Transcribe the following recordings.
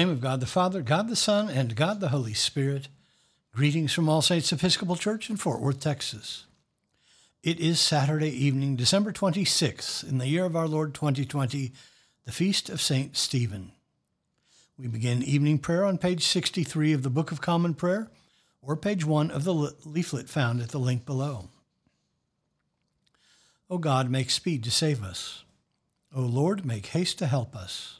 Name of God the Father, God the Son, and God the Holy Spirit, greetings from All Saints Episcopal Church in Fort Worth, Texas. It is Saturday evening, December 26th, in the year of our Lord 2020, the feast of St. Stephen. We begin evening prayer on page 63 of the Book of Common Prayer, or page 1 of the leaflet found at the link below. O God, make speed to save us. O Lord, make haste to help us.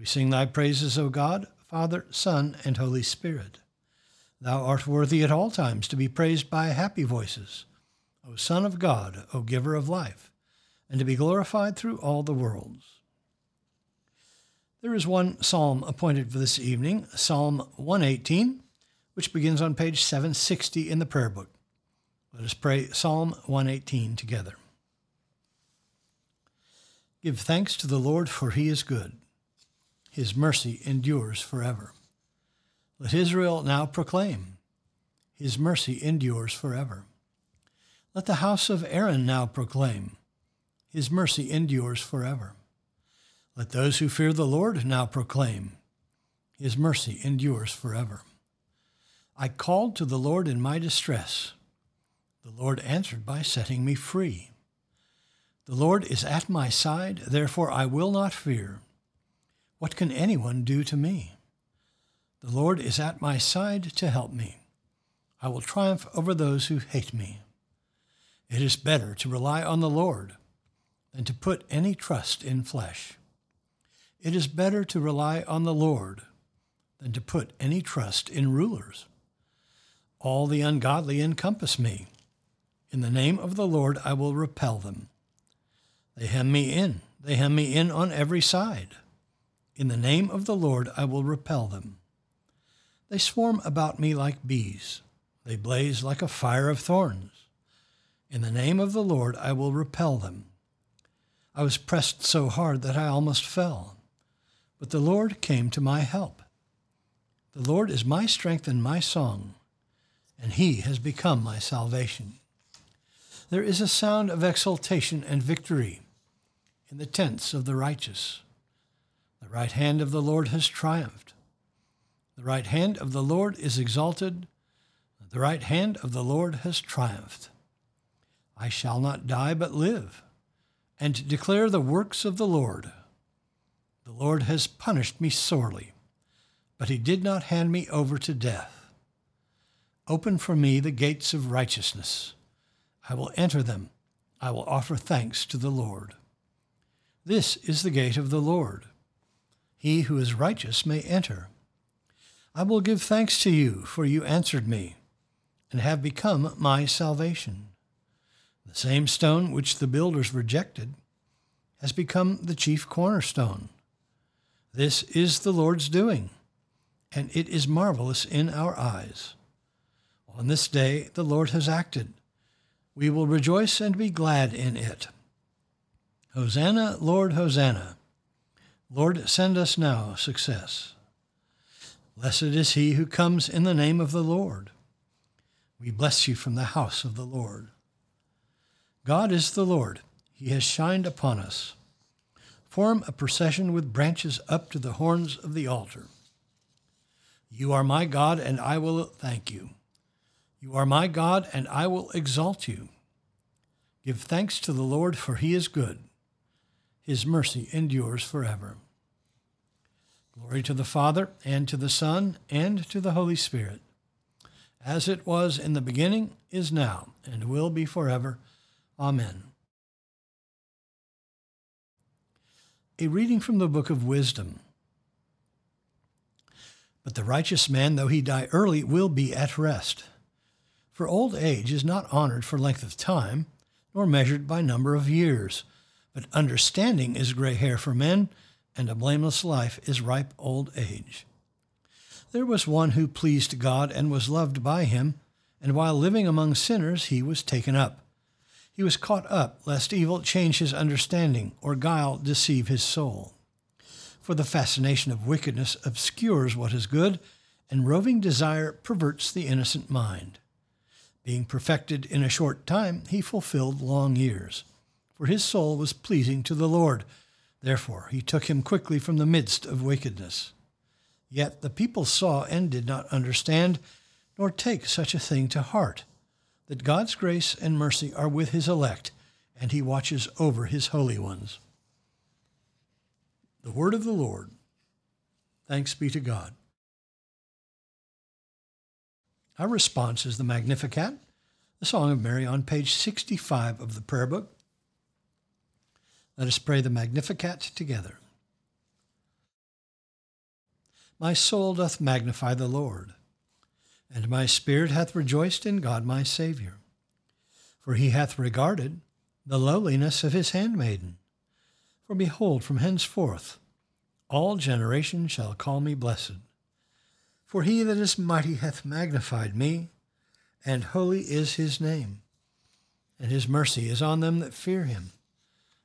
we sing thy praises, O God, Father, Son, and Holy Spirit. Thou art worthy at all times to be praised by happy voices, O Son of God, O Giver of life, and to be glorified through all the worlds. There is one psalm appointed for this evening, Psalm 118, which begins on page 760 in the prayer book. Let us pray Psalm 118 together. Give thanks to the Lord, for he is good his mercy endures forever. Let Israel now proclaim, His mercy endures forever. Let the house of Aaron now proclaim, His mercy endures forever. Let those who fear the Lord now proclaim, His mercy endures forever. I called to the Lord in my distress. The Lord answered by setting me free. The Lord is at my side, therefore I will not fear. What can anyone do to me? The Lord is at my side to help me. I will triumph over those who hate me. It is better to rely on the Lord than to put any trust in flesh. It is better to rely on the Lord than to put any trust in rulers. All the ungodly encompass me. In the name of the Lord I will repel them. They hem me in, they hem me in on every side. In the name of the Lord I will repel them. They swarm about me like bees. They blaze like a fire of thorns. In the name of the Lord I will repel them. I was pressed so hard that I almost fell. But the Lord came to my help. The Lord is my strength and my song, and he has become my salvation. There is a sound of exultation and victory in the tents of the righteous. Right hand of the Lord has triumphed. The right hand of the Lord is exalted. The right hand of the Lord has triumphed. I shall not die but live, and declare the works of the Lord. The Lord has punished me sorely, but he did not hand me over to death. Open for me the gates of righteousness. I will enter them. I will offer thanks to the Lord. This is the gate of the Lord he who is righteous may enter. I will give thanks to you, for you answered me, and have become my salvation. The same stone which the builders rejected has become the chief cornerstone. This is the Lord's doing, and it is marvelous in our eyes. On this day the Lord has acted. We will rejoice and be glad in it. Hosanna, Lord, Hosanna. Lord, send us now success. Blessed is he who comes in the name of the Lord. We bless you from the house of the Lord. God is the Lord. He has shined upon us. Form a procession with branches up to the horns of the altar. You are my God, and I will thank you. You are my God, and I will exalt you. Give thanks to the Lord, for he is good his mercy endures forever. Glory to the Father, and to the Son, and to the Holy Spirit, as it was in the beginning, is now, and will be forever. Amen. A reading from the book of Wisdom. But the righteous man, though he die early, will be at rest. For old age is not honored for length of time, nor measured by number of years but understanding is gray hair for men, and a blameless life is ripe old age. There was one who pleased God and was loved by him, and while living among sinners, he was taken up. He was caught up, lest evil change his understanding or guile deceive his soul. For the fascination of wickedness obscures what is good, and roving desire perverts the innocent mind. Being perfected in a short time, he fulfilled long years. For his soul was pleasing to the Lord. Therefore he took him quickly from the midst of wickedness. Yet the people saw and did not understand, nor take such a thing to heart, that God's grace and mercy are with his elect, and he watches over his holy ones. The word of the Lord. Thanks be to God. Our response is the Magnificat, the Song of Mary on page 65 of the prayer book. Let us pray the Magnificat together. My soul doth magnify the Lord, and my spirit hath rejoiced in God my Saviour. For he hath regarded the lowliness of his handmaiden. For behold, from henceforth all generations shall call me blessed. For he that is mighty hath magnified me, and holy is his name. And his mercy is on them that fear him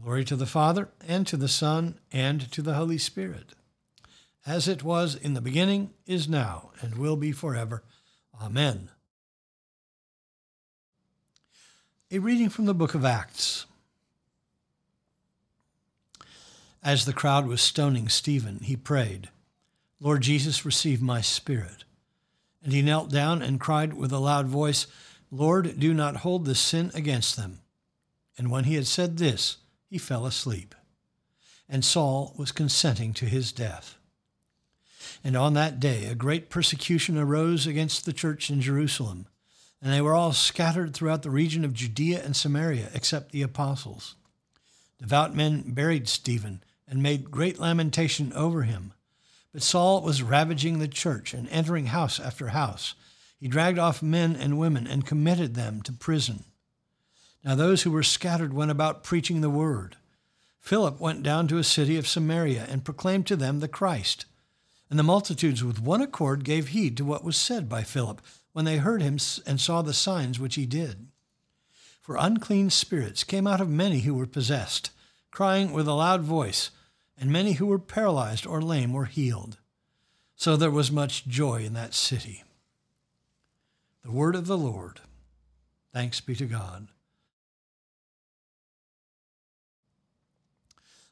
Glory to the Father, and to the Son, and to the Holy Spirit as it was in the beginning, is now, and will be forever. Amen. A reading from the book of Acts. As the crowd was stoning Stephen, he prayed, Lord Jesus, receive my spirit. And he knelt down and cried with a loud voice, Lord, do not hold this sin against them. And when he had said this, he fell asleep. And Saul was consenting to his death. And on that day a great persecution arose against the church in Jerusalem, and they were all scattered throughout the region of Judea and Samaria, except the apostles. Devout men buried Stephen and made great lamentation over him. But Saul was ravaging the church and entering house after house. He dragged off men and women and committed them to prison. Now those who were scattered went about preaching the word. Philip went down to a city of Samaria and proclaimed to them the Christ. And the multitudes with one accord gave heed to what was said by Philip when they heard him and saw the signs which he did. For unclean spirits came out of many who were possessed, crying with a loud voice, and many who were paralyzed or lame were healed. So there was much joy in that city. The word of the Lord. Thanks be to God.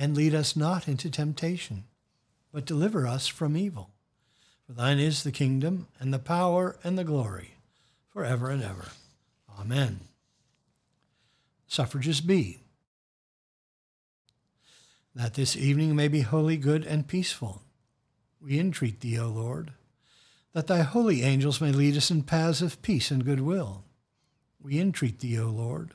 And lead us not into temptation, but deliver us from evil. For thine is the kingdom, and the power, and the glory, for ever and ever. Amen. Suffrages B. That this evening may be holy, good, and peaceful, we entreat thee, O Lord, that thy holy angels may lead us in paths of peace and goodwill. We entreat thee, O Lord,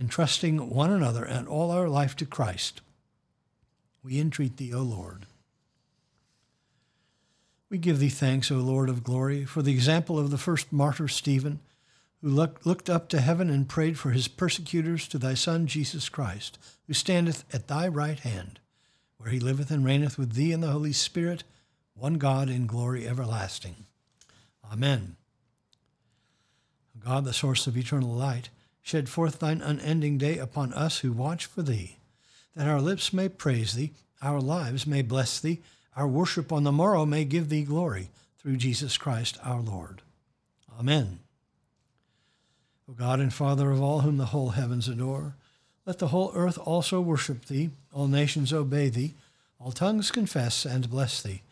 entrusting one another and all our life to Christ. We entreat thee, O Lord. We give thee thanks, O Lord of glory, for the example of the first martyr Stephen who look, looked up to heaven and prayed for his persecutors to thy Son Jesus Christ, who standeth at thy right hand, where he liveth and reigneth with thee in the Holy Spirit, one God in glory everlasting. Amen. God, the source of eternal light, shed forth thine unending day upon us who watch for thee, that our lips may praise thee, our lives may bless thee, our worship on the morrow may give thee glory, through Jesus Christ our Lord. Amen. O God and Father of all whom the whole heavens adore, let the whole earth also worship thee, all nations obey thee, all tongues confess and bless thee,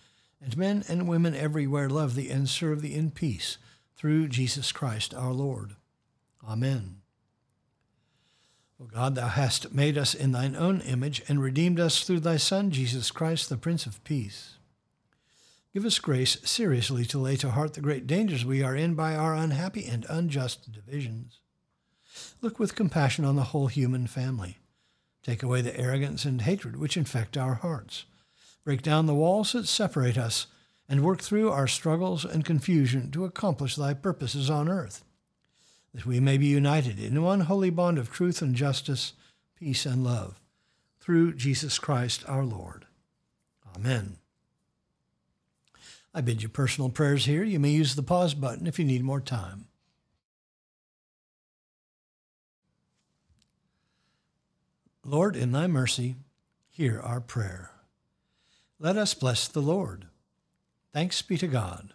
and men and women everywhere love thee and serve thee in peace, through Jesus Christ our Lord. Amen. O God, thou hast made us in thine own image and redeemed us through thy Son, Jesus Christ, the Prince of Peace. Give us grace seriously to lay to heart the great dangers we are in by our unhappy and unjust divisions. Look with compassion on the whole human family. Take away the arrogance and hatred which infect our hearts. Break down the walls that separate us, and work through our struggles and confusion to accomplish thy purposes on earth, that we may be united in one holy bond of truth and justice, peace and love, through Jesus Christ our Lord. Amen. I bid you personal prayers here. You may use the pause button if you need more time. Lord, in thy mercy, hear our prayer. Let us bless the Lord. Thanks be to God.